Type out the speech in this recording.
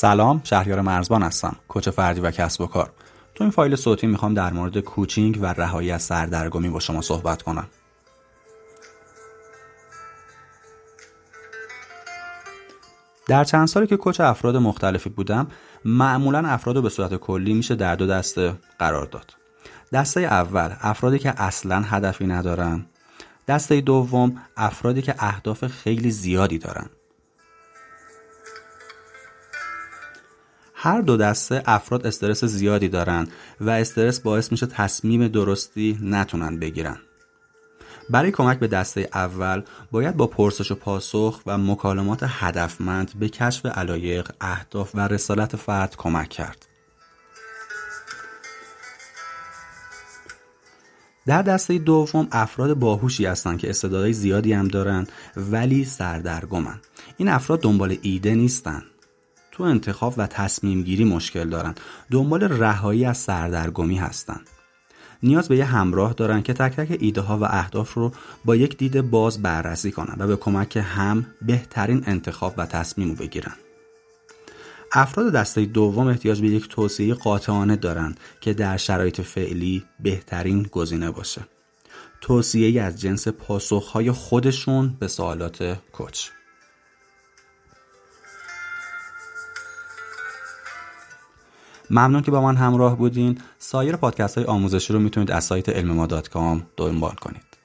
سلام شهریار مرزبان هستم کوچ فردی و کسب و کار. تو این فایل صوتی می‌خوام در مورد کوچینگ و رهایی از سردرگمی با شما صحبت کنم. در چند سالی که کوچ افراد مختلفی بودم معمولا افراد رو به صورت کلی میشه در دو دسته قرار داد. دسته اول افرادی که اصلا هدفی ندارن. دسته دوم افرادی که اهداف خیلی زیادی دارن. هر دو دسته افراد استرس زیادی دارن و استرس باعث میشه تصمیم درستی نتونن بگیرن برای کمک به دسته اول باید با پرسش و پاسخ و مکالمات هدفمند به کشف علایق، اهداف و رسالت فرد کمک کرد. در دسته دوم افراد باهوشی هستند که استعدادهای زیادی هم دارن ولی سردرگمن. این افراد دنبال ایده نیستن. تو انتخاب و تصمیم گیری مشکل دارن. دنبال رهایی از سردرگمی هستند. نیاز به یه همراه دارن که تک تک ایده ها و اهداف رو با یک دید باز بررسی کنن و به کمک هم بهترین انتخاب و تصمیم رو بگیرن. افراد دسته دوم احتیاج به یک توصیه قاطعانه دارند که در شرایط فعلی بهترین گزینه باشه. توصیه از جنس پاسخهای خودشون به سوالات کوچ. ممنون که با من همراه بودین. سایر پادکست های آموزشی رو می‌تونید از سایت علمما دنبال کنید.